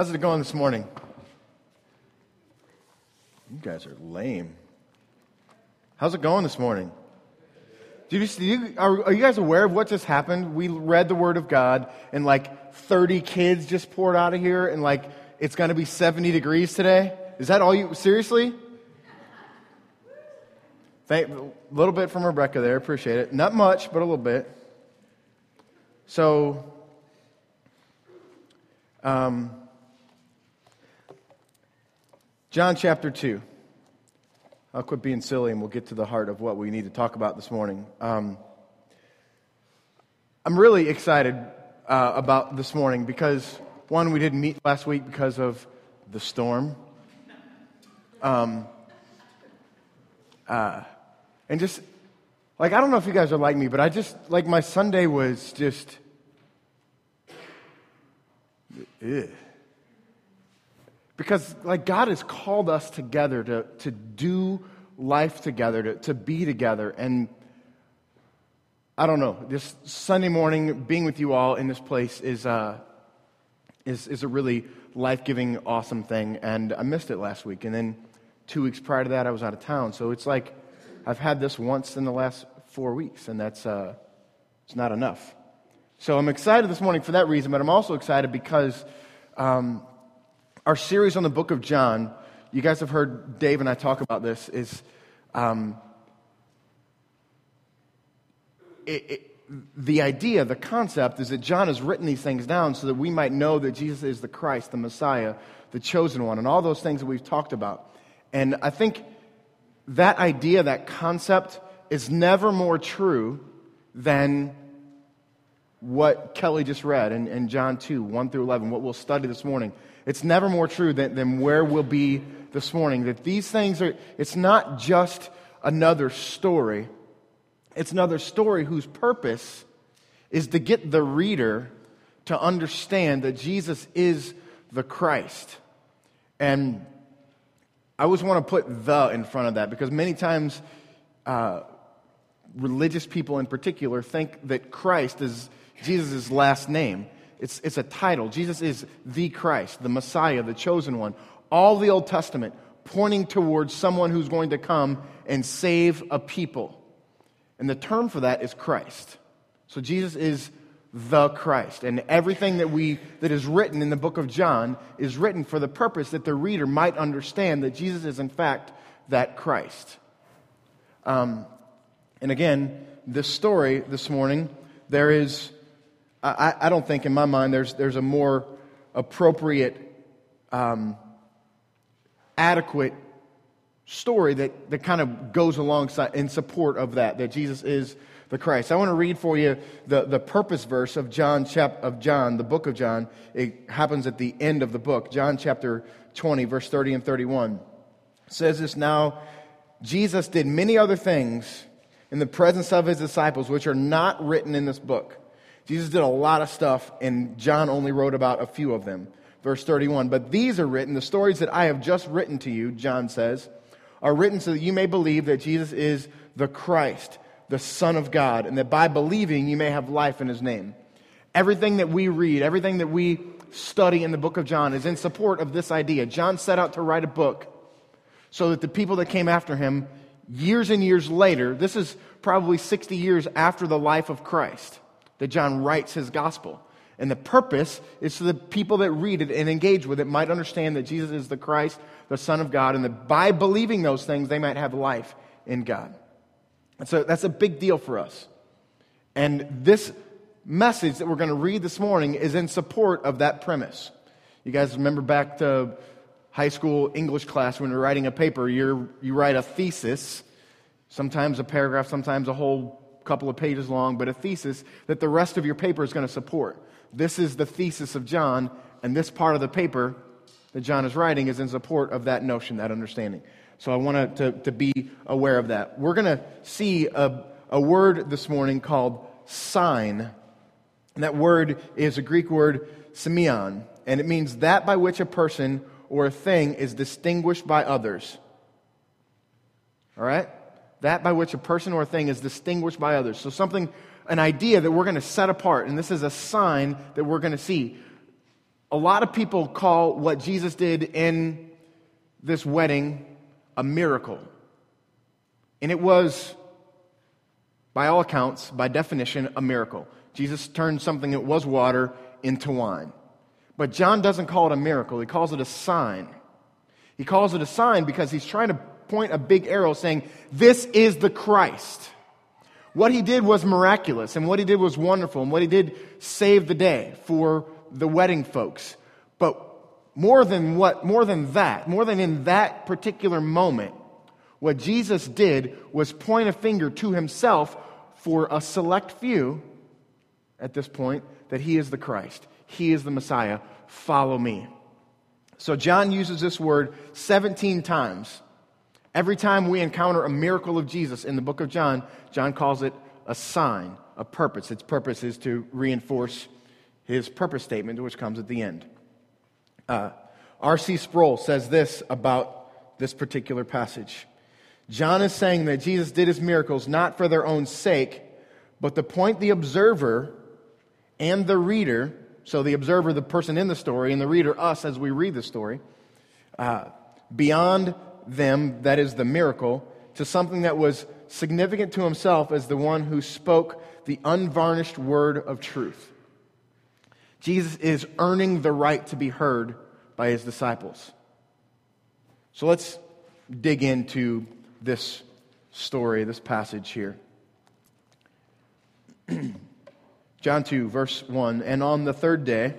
How's it going this morning? You guys are lame. How's it going this morning? You, you, are, are you guys aware of what just happened? We read the Word of God, and like 30 kids just poured out of here, and like it's going to be 70 degrees today. Is that all you, seriously? Thank, a little bit from Rebecca there, appreciate it. Not much, but a little bit. So, um, John chapter 2. I'll quit being silly and we'll get to the heart of what we need to talk about this morning. Um, I'm really excited uh, about this morning because, one, we didn't meet last week because of the storm. Um, uh, and just, like, I don't know if you guys are like me, but I just, like, my Sunday was just. Ugh. Because, like, God has called us together to, to do life together, to, to be together. And I don't know, this Sunday morning, being with you all in this place is, uh, is, is a really life giving, awesome thing. And I missed it last week. And then two weeks prior to that, I was out of town. So it's like I've had this once in the last four weeks, and that's uh, it's not enough. So I'm excited this morning for that reason, but I'm also excited because um, our series on the book of John, you guys have heard Dave and I talk about this, is um, it, it, the idea, the concept is that John has written these things down so that we might know that Jesus is the Christ, the Messiah, the chosen one, and all those things that we've talked about. And I think that idea, that concept, is never more true than what Kelly just read in, in John 2, 1 through 11, what we'll study this morning. It's never more true than, than where we'll be this morning. That these things are, it's not just another story, it's another story whose purpose is to get the reader to understand that Jesus is the Christ. And I always want to put the in front of that because many times uh, religious people in particular think that Christ is Jesus' last name. It's, it's a title. Jesus is the Christ, the Messiah, the chosen one. All the Old Testament pointing towards someone who's going to come and save a people. And the term for that is Christ. So Jesus is the Christ. And everything that, we, that is written in the book of John is written for the purpose that the reader might understand that Jesus is, in fact, that Christ. Um, and again, this story this morning, there is I, I don't think in my mind there's, there's a more appropriate, um, adequate story that, that kind of goes alongside in support of that, that Jesus is the Christ. I want to read for you the, the purpose verse of John, chap, of John, the book of John. It happens at the end of the book, John chapter 20, verse 30 and 31. It says this now, Jesus did many other things in the presence of his disciples, which are not written in this book. Jesus did a lot of stuff, and John only wrote about a few of them. Verse 31 But these are written, the stories that I have just written to you, John says, are written so that you may believe that Jesus is the Christ, the Son of God, and that by believing you may have life in his name. Everything that we read, everything that we study in the book of John is in support of this idea. John set out to write a book so that the people that came after him years and years later, this is probably 60 years after the life of Christ, that John writes his gospel. And the purpose is so the people that read it and engage with it might understand that Jesus is the Christ, the Son of God, and that by believing those things, they might have life in God. And so that's a big deal for us. And this message that we're going to read this morning is in support of that premise. You guys remember back to high school English class when you're writing a paper, you you write a thesis, sometimes a paragraph, sometimes a whole couple of pages long, but a thesis that the rest of your paper is going to support. This is the thesis of John, and this part of the paper that John is writing is in support of that notion, that understanding. So I want to, to be aware of that. We're going to see a, a word this morning called sign. And that word is a Greek word, semeion, and it means that by which a person or a thing is distinguished by others. All right? That by which a person or a thing is distinguished by others. So, something, an idea that we're going to set apart, and this is a sign that we're going to see. a lot of people call what Jesus did in this wedding a miracle. And it was, by all accounts, by definition, a miracle. Jesus turned something that was water into wine. But John doesn't call it a miracle, he calls it a sign. He calls it a sign because he's trying to point a big arrow saying, This is the Christ. What he did was miraculous, and what he did was wonderful, and what he did saved the day for the wedding folks. But more than what, more than that, more than in that particular moment, what Jesus did was point a finger to himself for a select few at this point that he is the Christ. He is the Messiah. Follow me. So John uses this word 17 times. Every time we encounter a miracle of Jesus in the book of John, John calls it a sign, a purpose. Its purpose is to reinforce his purpose statement, which comes at the end. Uh, R.C. Sproul says this about this particular passage. John is saying that Jesus did his miracles not for their own sake, but to point the observer and the reader, so the observer, the person in the story, and the reader, us, as we read the story, uh, beyond them, that is the miracle, to something that was significant to himself as the one who spoke the unvarnished word of truth. Jesus is earning the right to be heard by his disciples. So let's dig into this story, this passage here. John 2, verse 1 And on the third day,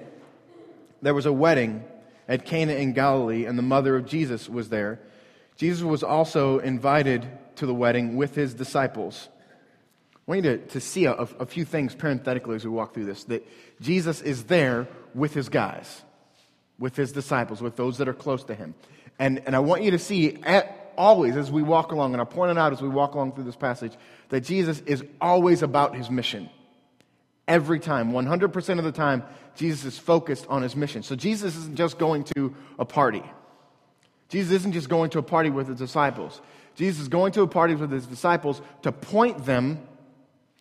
there was a wedding at Cana in Galilee, and the mother of Jesus was there. Jesus was also invited to the wedding with his disciples. I want you to, to see a, a few things parenthetically as we walk through this that Jesus is there with his guys, with his disciples, with those that are close to him. And, and I want you to see at, always as we walk along, and I point it out as we walk along through this passage, that Jesus is always about his mission. Every time, 100% of the time, Jesus is focused on his mission. So Jesus isn't just going to a party. Jesus isn't just going to a party with his disciples. Jesus is going to a party with his disciples to point them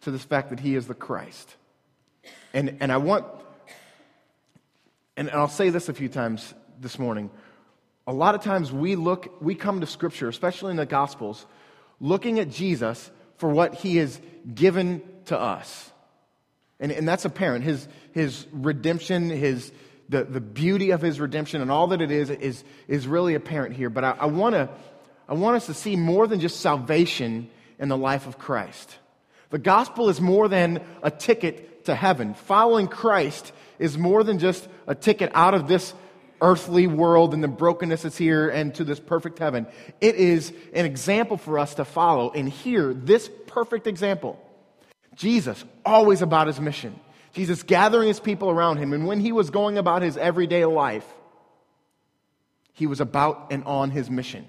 to this fact that he is the Christ. And, and I want, and I'll say this a few times this morning. A lot of times we look, we come to Scripture, especially in the Gospels, looking at Jesus for what he has given to us. And, and that's apparent. His, his redemption, his, the, the beauty of his redemption and all that it is, is, is really apparent here. But I, I, wanna, I want us to see more than just salvation in the life of Christ. The gospel is more than a ticket to heaven. Following Christ is more than just a ticket out of this earthly world and the brokenness that's here and to this perfect heaven. It is an example for us to follow. And here, this perfect example Jesus, always about his mission. Jesus gathering his people around him. And when he was going about his everyday life, he was about and on his mission.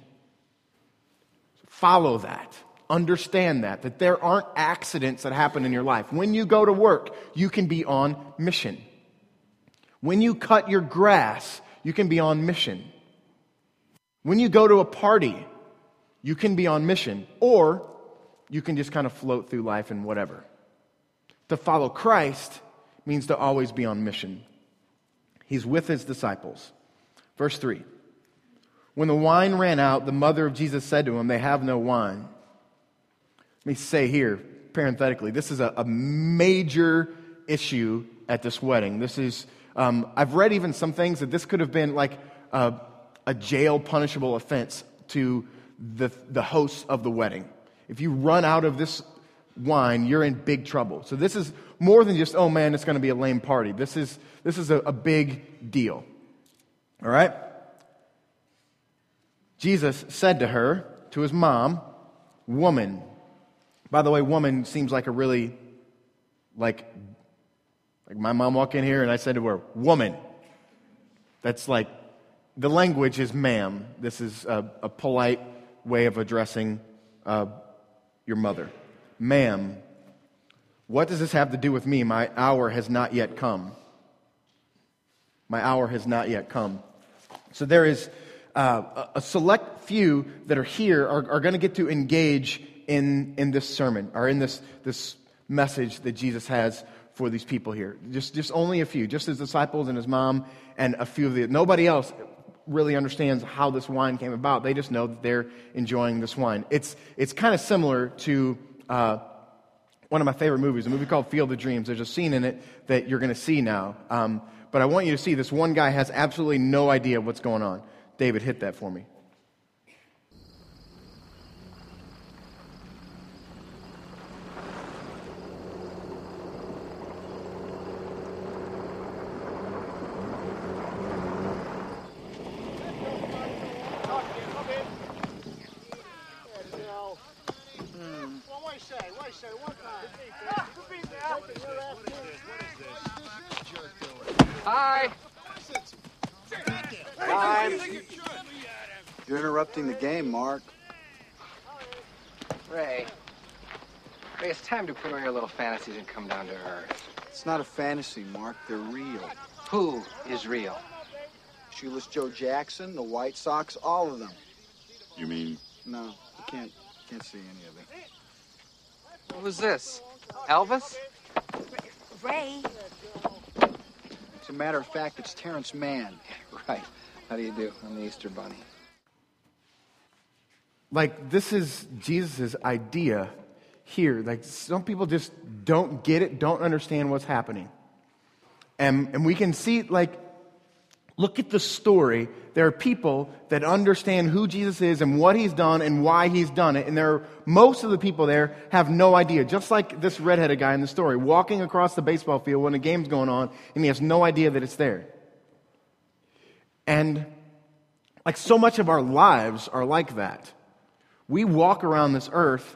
Follow that. Understand that, that there aren't accidents that happen in your life. When you go to work, you can be on mission. When you cut your grass, you can be on mission. When you go to a party, you can be on mission. Or you can just kind of float through life and whatever. To follow Christ means to always be on mission. He's with his disciples. Verse 3 When the wine ran out, the mother of Jesus said to him, They have no wine. Let me say here, parenthetically, this is a, a major issue at this wedding. This is, um, I've read even some things that this could have been like a, a jail punishable offense to the, the hosts of the wedding. If you run out of this wine, you're in big trouble. So this is more than just, oh man, it's going to be a lame party. This is, this is a, a big deal. All right? Jesus said to her, to his mom, woman. By the way, woman seems like a really, like, like my mom walked in here and I said to her, woman. That's like, the language is ma'am. This is a, a polite way of addressing uh, your mother. Ma'am, what does this have to do with me? My hour has not yet come. My hour has not yet come. So there is uh, a select few that are here are, are going to get to engage in, in this sermon or in this, this message that Jesus has for these people here. Just, just only a few, just his disciples and his mom and a few of the. Nobody else really understands how this wine came about. They just know that they're enjoying this wine. It's, it's kind of similar to uh, one of my favorite movies, a movie called Field of Dreams. There's a scene in it that you're going to see now. Um, but I want you to see this one guy has absolutely no idea what's going on. David, hit that for me. Hi. You're interrupting the game, Mark. Ray. Ray, it's time to put away your little fantasies and come down to earth. It's not a fantasy, Mark. They're real. Who is real? Shoeless Joe Jackson, the White Sox, all of them. You mean No, you can't can't see any of it. What was this? Elvis? Ray, As a matter of fact, it's Terrence Mann. Right. How do you do? I'm the Easter Bunny. like this is jesus' idea here like some people just don't get it don't understand what's happening and, and we can see like look at the story. There are people that understand who jesus is and what he's done and why he's done it. And there are most of the people there have no idea. Just like this redheaded guy in the story walking across the baseball field when the game's going on and he has no idea that it's there. And like so much of our lives are like that. We walk around this earth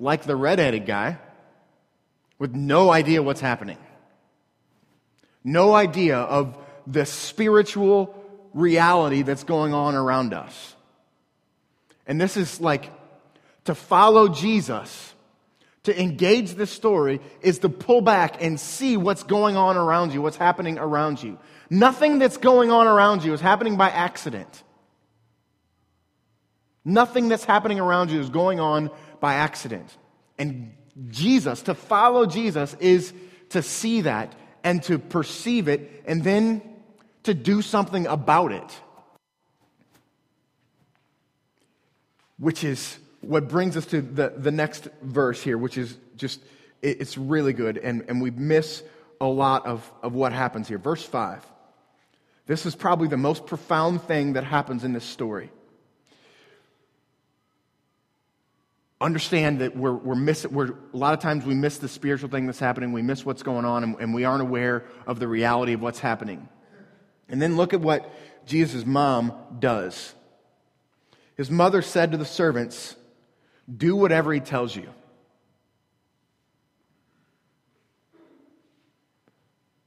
like the redheaded guy with no idea what's happening. No idea of the spiritual reality that's going on around us. And this is like to follow Jesus, to engage this story, is to pull back and see what's going on around you, what's happening around you. Nothing that's going on around you is happening by accident. Nothing that's happening around you is going on by accident. And Jesus, to follow Jesus, is to see that and to perceive it and then to do something about it. Which is what brings us to the, the next verse here, which is just, it, it's really good. And, and we miss a lot of, of what happens here. Verse 5. This is probably the most profound thing that happens in this story. understand that we're, we're missing, we're, a lot of times we miss the spiritual thing that's happening, we miss what's going on, and, and we aren't aware of the reality of what's happening. And then look at what Jesus' mom does. His mother said to the servants, Do whatever he tells you.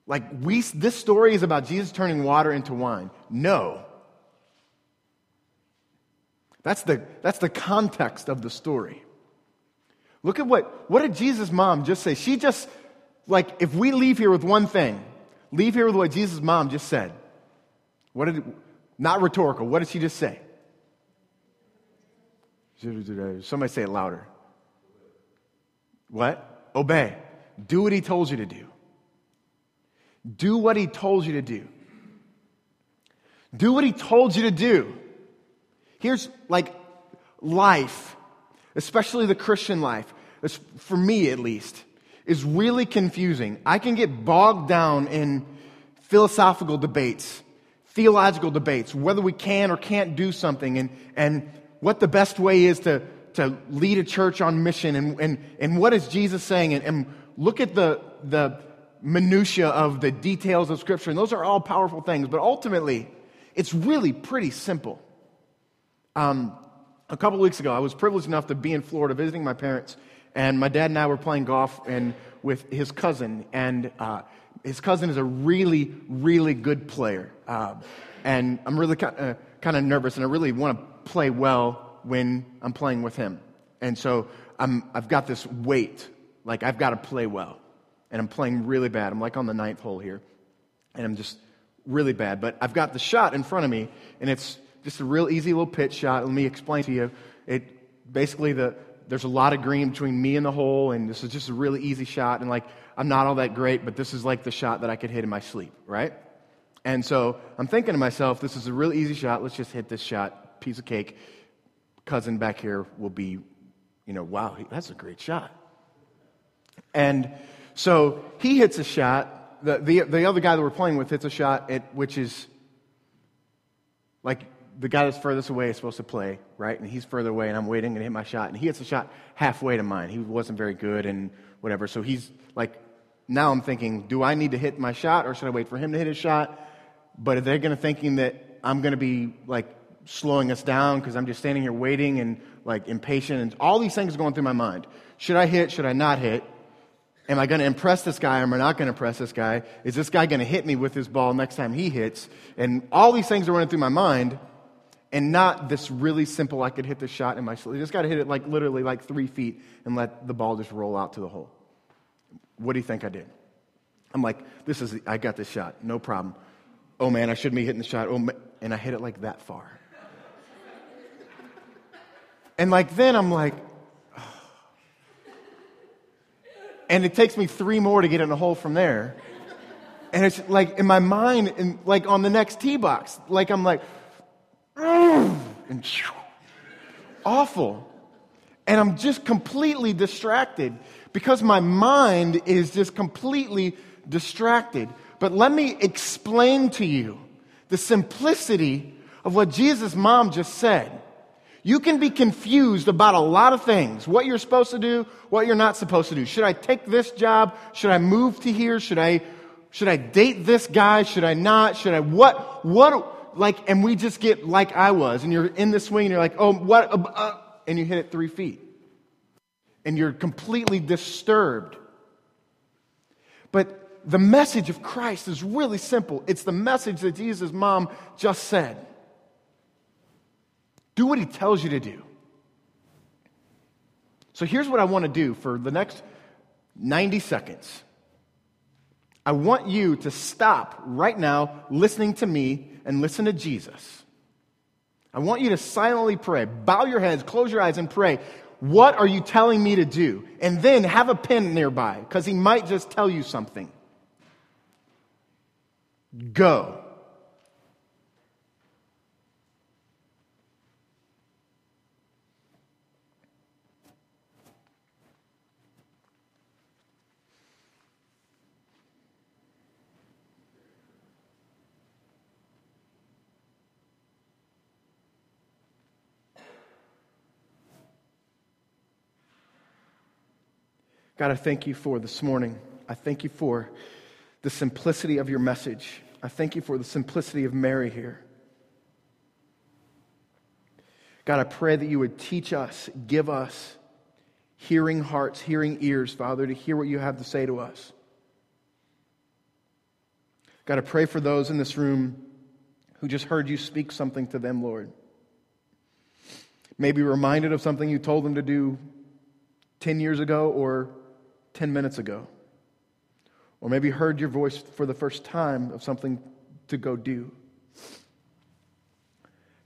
Like, we, this story is about Jesus turning water into wine. No. That's the, that's the context of the story. Look at what, what did Jesus' mom just say? She just, like, if we leave here with one thing, leave here with what Jesus' mom just said. What did, not rhetorical, what did she just say? Somebody say it louder. What? Obey. Do what he told you to do. Do what he told you to do. Do what he told you to do. Here's like life, especially the Christian life, for me at least, is really confusing. I can get bogged down in philosophical debates, theological debates, whether we can or can't do something, and, and what the best way is to, to lead a church on mission, and, and, and what is Jesus saying, and, and look at the, the minutia of the details of Scripture, and those are all powerful things, but ultimately, it's really pretty simple. Um, a couple weeks ago, I was privileged enough to be in Florida visiting my parents, and my dad and I were playing golf and with his cousin, and uh, his cousin is a really, really good player, uh, and I'm really kind of, kind of nervous, and I really want to play well when I'm playing with him, and so I'm, I've got this weight, like I've got to play well, and I'm playing really bad. I'm like on the ninth hole here, and I'm just really bad, but I've got the shot in front of me, and it's just a real easy little pitch shot. Let me explain to you. It basically the there's a lot of green between me and the hole, and this is just a really easy shot. And like, I'm not all that great, but this is like the shot that I could hit in my sleep, right? And so I'm thinking to myself, this is a really easy shot. Let's just hit this shot, piece of cake. Cousin back here will be, you know, wow, that's a great shot. And so he hits a shot. The, the, the other guy that we're playing with hits a shot, at, which is like the guy that's furthest away is supposed to play, right? And he's further away, and I'm waiting and hit my shot. And he hits a shot halfway to mine. He wasn't very good and whatever. So he's like, now I'm thinking, do I need to hit my shot or should I wait for him to hit his shot? But they're going to thinking that I'm going to be like slowing us down because I'm just standing here waiting and like impatient and all these things are going through my mind. Should I hit? Should I not hit? Am I going to impress this guy or am I not going to impress this guy? Is this guy going to hit me with his ball next time he hits? And all these things are running through my mind and not this really simple, I could hit the shot in my sleep. You just got to hit it like literally like three feet and let the ball just roll out to the hole. What do you think I did? I'm like, this is, I got this shot, no problem. Oh man, I shouldn't be hitting the shot. Oh, and I hit it like that far. and like then I'm like, and it takes me three more to get in the hole from there. And it's like in my mind, and like on the next tee box, like I'm like, and awful. And I'm just completely distracted because my mind is just completely distracted. But let me explain to you the simplicity of what Jesus' mom just said. You can be confused about a lot of things what you're supposed to do, what you're not supposed to do. Should I take this job? Should I move to here? Should I, should I date this guy? Should I not? Should I, what, what, like, and we just get like I was, and you're in the swing and you're like, oh, what, uh, uh, and you hit it three feet. And you're completely disturbed. But the message of Christ is really simple. It's the message that Jesus' mom just said. Do what he tells you to do. So here's what I want to do for the next 90 seconds. I want you to stop right now listening to me and listen to Jesus. I want you to silently pray. Bow your heads, close your eyes, and pray. What are you telling me to do? And then have a pen nearby because he might just tell you something. Go. God, I thank you for this morning. I thank you for the simplicity of your message. I thank you for the simplicity of Mary here. God, I pray that you would teach us, give us hearing hearts, hearing ears, Father, to hear what you have to say to us. God, I pray for those in this room who just heard you speak something to them, Lord. Maybe reminded of something you told them to do 10 years ago or 10 minutes ago. Or maybe heard your voice for the first time of something to go do.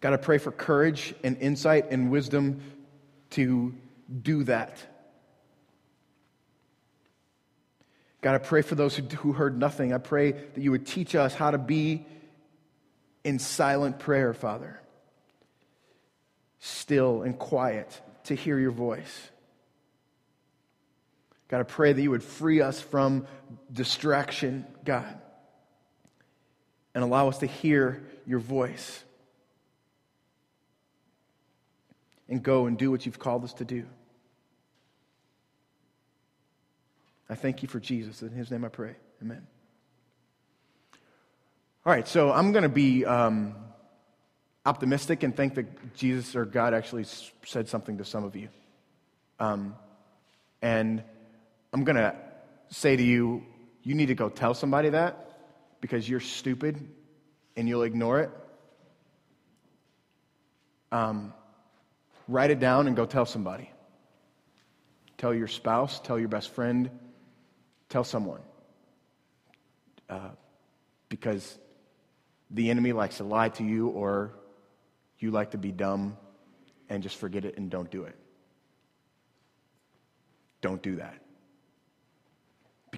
God, I pray for courage and insight and wisdom to do that. God, I pray for those who, who heard nothing. I pray that you would teach us how to be in silent prayer, Father, still and quiet to hear your voice. God, I pray that you would free us from distraction, God, and allow us to hear your voice and go and do what you've called us to do. I thank you for Jesus. In his name I pray. Amen. All right, so I'm going to be um, optimistic and think that Jesus or God actually said something to some of you. Um, and I'm going to say to you, you need to go tell somebody that because you're stupid and you'll ignore it. Um, write it down and go tell somebody. Tell your spouse, tell your best friend, tell someone. Uh, because the enemy likes to lie to you, or you like to be dumb and just forget it and don't do it. don't do that.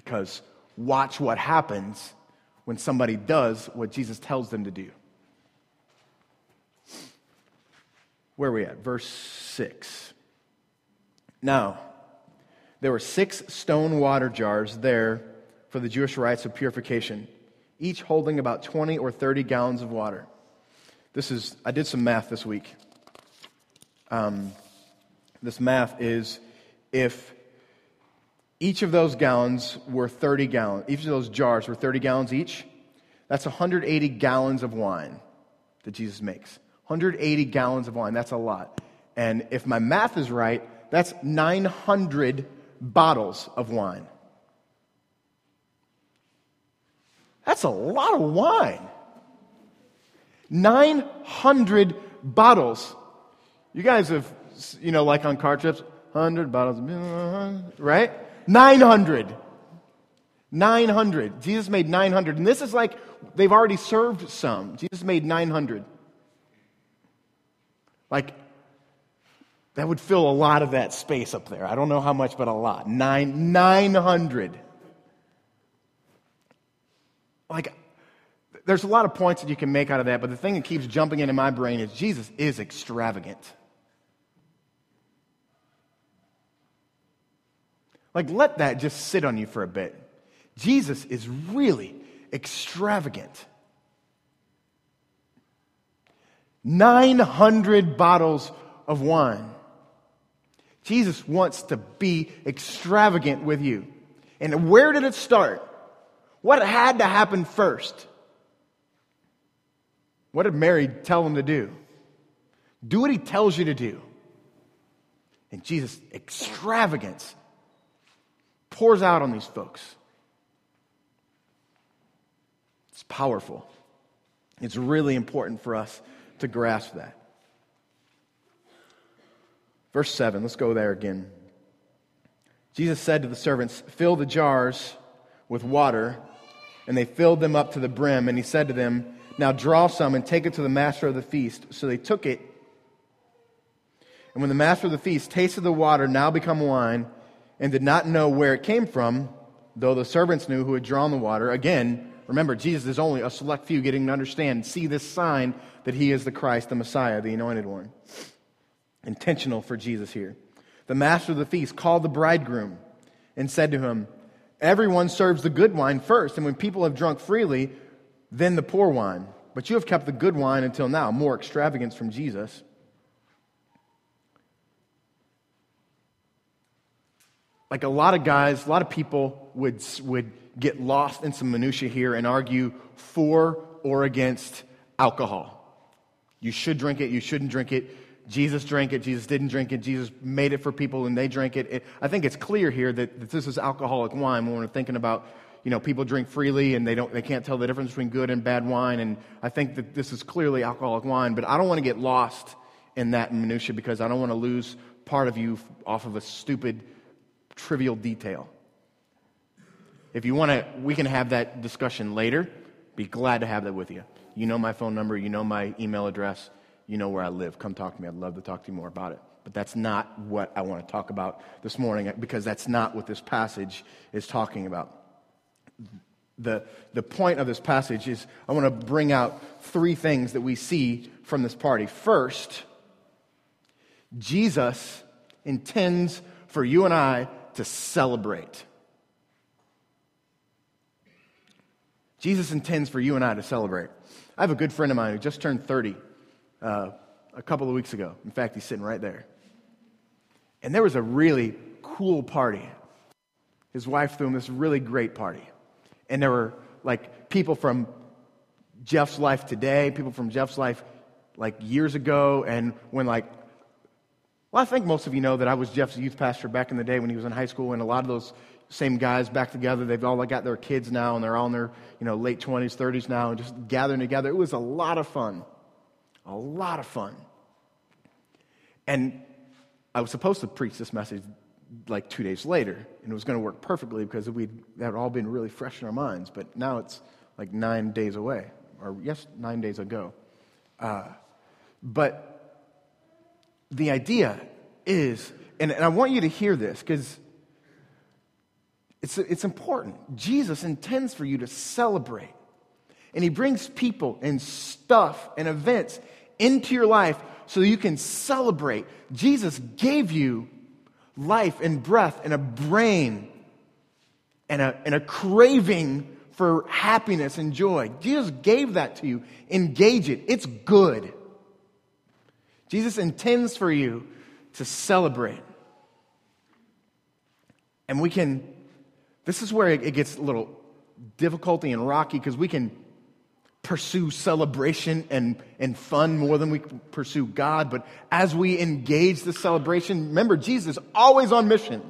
Because watch what happens when somebody does what Jesus tells them to do. Where are we at? Verse 6. Now, there were six stone water jars there for the Jewish rites of purification, each holding about 20 or 30 gallons of water. This is, I did some math this week. Um, this math is if each of those gallons were 30 gallons, each of those jars were 30 gallons each, that's 180 gallons of wine that Jesus makes. 180 gallons of wine, that's a lot. And if my math is right, that's 900 bottles of wine. That's a lot of wine. 900 bottles. You guys have, you know, like on car trips, 100 bottles, right? 900. 900. Jesus made 900. And this is like they've already served some. Jesus made 900. Like, that would fill a lot of that space up there. I don't know how much, but a lot. Nine, 900. Like, there's a lot of points that you can make out of that, but the thing that keeps jumping into my brain is Jesus is extravagant. Like, let that just sit on you for a bit. Jesus is really extravagant. 900 bottles of wine. Jesus wants to be extravagant with you. And where did it start? What had to happen first? What did Mary tell him to do? Do what he tells you to do. And Jesus, extravagance, pours out on these folks. It's powerful. It's really important for us to grasp that. Verse 7, let's go there again. Jesus said to the servants, Fill the jars with water and they filled them up to the brim. And he said to them, Now draw some and take it to the master of the feast. So they took it. And when the master of the feast tasted the water, now become wine, and did not know where it came from, though the servants knew who had drawn the water, again, remember, Jesus is only a select few getting to understand, see this sign that he is the Christ, the Messiah, the anointed one. Intentional for Jesus here. The master of the feast called the bridegroom and said to him, Everyone serves the good wine first, and when people have drunk freely, then the poor wine. But you have kept the good wine until now. More extravagance from Jesus. Like a lot of guys, a lot of people would, would get lost in some minutiae here and argue for or against alcohol. You should drink it, you shouldn't drink it. Jesus drank it, Jesus didn't drink it, Jesus made it for people and they drank it. it I think it's clear here that, that this is alcoholic wine when we're thinking about, you know, people drink freely and they, don't, they can't tell the difference between good and bad wine. And I think that this is clearly alcoholic wine, but I don't want to get lost in that minutia because I don't want to lose part of you off of a stupid, trivial detail. If you want to, we can have that discussion later. Be glad to have that with you. You know my phone number, you know my email address you know where I live. Come talk to me. I'd love to talk to you more about it. But that's not what I want to talk about this morning because that's not what this passage is talking about. The, the point of this passage is I want to bring out three things that we see from this party. First, Jesus intends for you and I to celebrate. Jesus intends for you and I to celebrate. I have a good friend of mine who just turned 30 uh, a couple of weeks ago. In fact, he's sitting right there. And there was a really cool party. His wife threw him this really great party. And there were like people from Jeff's life today, people from Jeff's life like years ago, and when like well, I think most of you know that I was Jeff's youth pastor back in the day when he was in high school, and a lot of those same guys back together. They've all got their kids now, and they're all in their you know late twenties, thirties now, and just gathering together. It was a lot of fun. A lot of fun. And I was supposed to preach this message like two days later, and it was going to work perfectly because we had all been really fresh in our minds. But now it's like nine days away, or yes, nine days ago. Uh, but the idea is, and, and I want you to hear this because It's, it's important. Jesus intends for you to celebrate. And he brings people and stuff and events into your life so you can celebrate. Jesus gave you life and breath and a brain and a, and a craving for happiness and joy. Jesus gave that to you. Engage it, it's good. Jesus intends for you to celebrate. And we can, this is where it gets a little difficulty and rocky because we can pursue celebration and, and fun more than we pursue God. But as we engage the celebration, remember, Jesus is always on mission.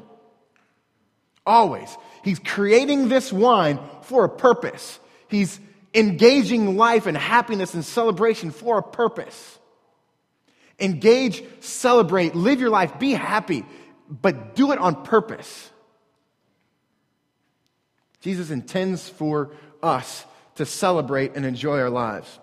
Always. He's creating this wine for a purpose. He's engaging life and happiness and celebration for a purpose. Engage, celebrate, live your life, be happy, but do it on purpose. Jesus intends for us to celebrate and enjoy our lives.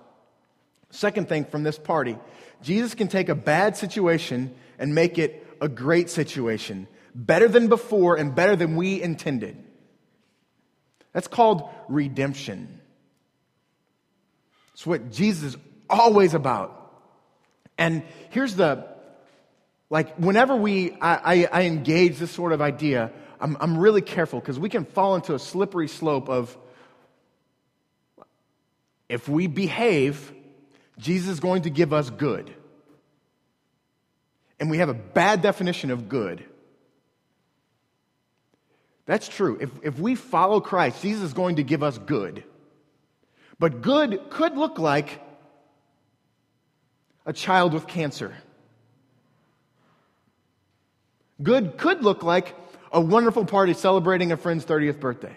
Second thing from this party Jesus can take a bad situation and make it a great situation, better than before and better than we intended. That's called redemption. It's what Jesus is always about. And here's the like, whenever we, I, I, I engage this sort of idea, I'm, I'm really careful because we can fall into a slippery slope of if we behave, Jesus is going to give us good. And we have a bad definition of good. That's true. If, if we follow Christ, Jesus is going to give us good. But good could look like a child with cancer. Good could look like a wonderful party celebrating a friend's 30th birthday.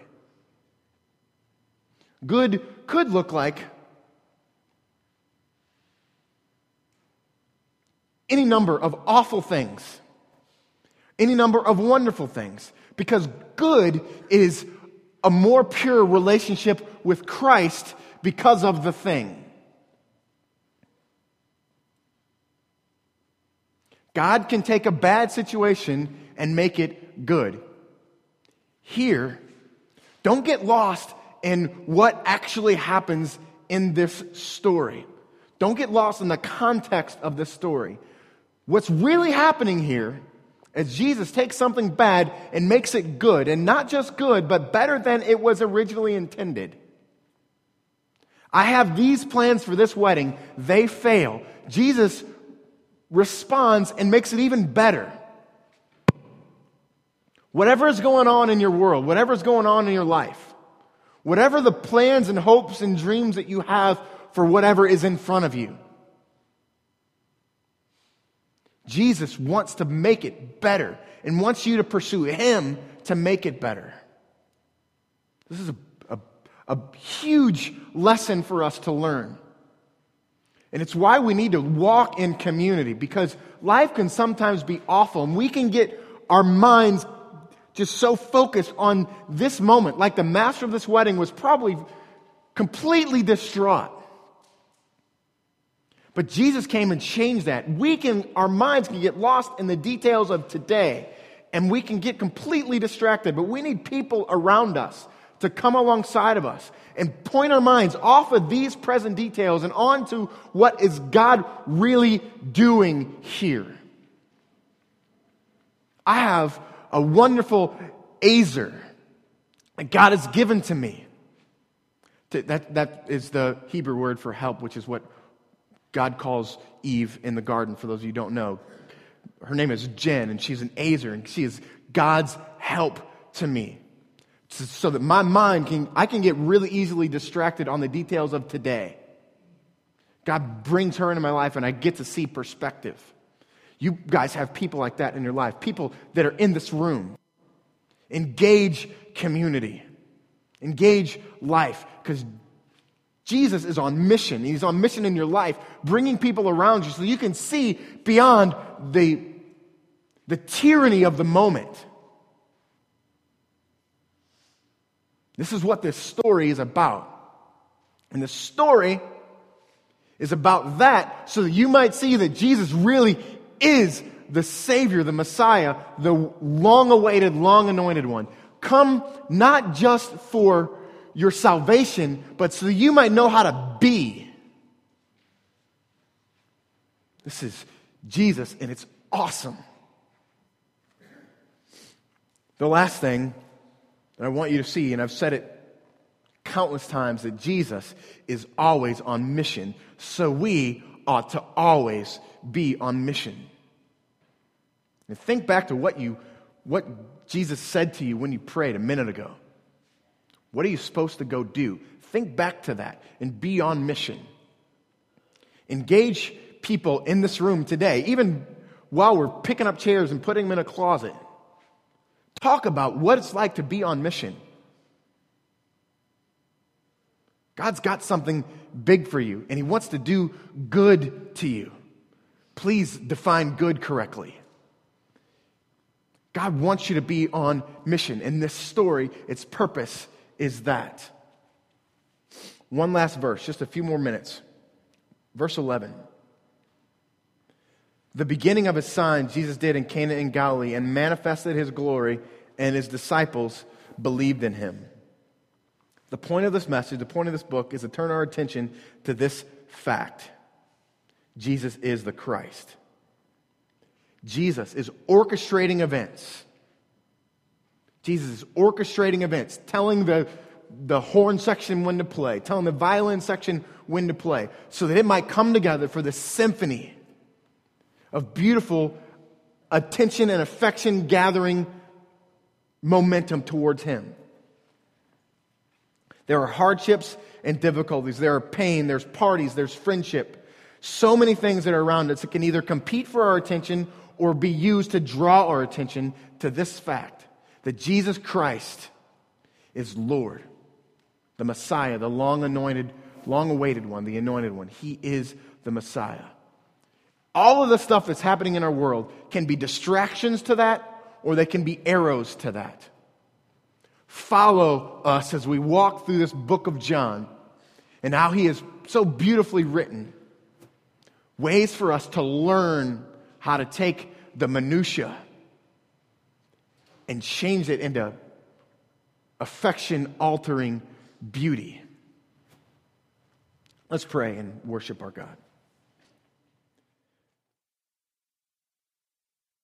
Good could look like any number of awful things, any number of wonderful things, because good is a more pure relationship with Christ because of the thing. God can take a bad situation and make it good. Here, don't get lost in what actually happens in this story. Don't get lost in the context of this story. What's really happening here is Jesus takes something bad and makes it good, and not just good, but better than it was originally intended. I have these plans for this wedding, they fail. Jesus responds and makes it even better. Whatever is going on in your world, whatever is going on in your life, whatever the plans and hopes and dreams that you have for whatever is in front of you, Jesus wants to make it better and wants you to pursue Him to make it better. This is a, a, a huge lesson for us to learn. And it's why we need to walk in community because life can sometimes be awful and we can get our minds just so focused on this moment. Like the master of this wedding was probably completely distraught. But Jesus came and changed that. We can, our minds can get lost in the details of today and we can get completely distracted, but we need people around us to come alongside of us and point our minds off of these present details and onto what is God really doing here. I have a wonderful azer that God has given to me. That, that is the Hebrew word for help, which is what God calls Eve in the garden, for those of you who don't know. Her name is Jen, and she's an azer, and she is God's help to me so that my mind can, I can get really easily distracted on the details of today. God brings her into my life and I get to see perspective. You guys have people like that in your life, people that are in this room. Engage community, engage life, because Jesus is on mission. He's on mission in your life, bringing people around you so you can see beyond the, the tyranny of the moment. This is what this story is about. And the story is about that so that you might see that Jesus really is the Savior, the Messiah, the long awaited, long anointed one, come not just for your salvation, but so that you might know how to be. This is Jesus, and it's awesome. The last thing that I want you to see, and I've said it countless times, that Jesus is always on mission. So we ought to always be on mission. And think back to what you what Jesus said to you when you prayed a minute ago. What are you supposed to go do? Think back to that and be on mission. Engage people in this room today, even while we're picking up chairs and putting them in a closet. Talk about what it's like to be on mission. God's got something big for you, and He wants to do good to you. Please define good correctly. God wants you to be on mission. and this story, its purpose is that. One last verse, just a few more minutes. Verse 11. The beginning of his sign Jesus did in Cana in Galilee and manifested his glory, and his disciples believed in him. The point of this message, the point of this book, is to turn our attention to this fact Jesus is the Christ. Jesus is orchestrating events. Jesus is orchestrating events, telling the, the horn section when to play, telling the violin section when to play, so that it might come together for the symphony of beautiful attention and affection gathering momentum towards Him. There are hardships and difficulties. There are pain, there's parties, there's friendship. So many things that are around us that can either compete for our attention or be used to draw our attention to this fact that Jesus Christ is Lord, the Messiah, the long anointed, long awaited one, the anointed one. He is the Messiah. All of the stuff that's happening in our world can be distractions to that or they can be arrows to that. Follow us as we walk through this book of John and how he is so beautifully written. Ways for us to learn how to take the minutia and change it into affection altering beauty. Let's pray and worship our God.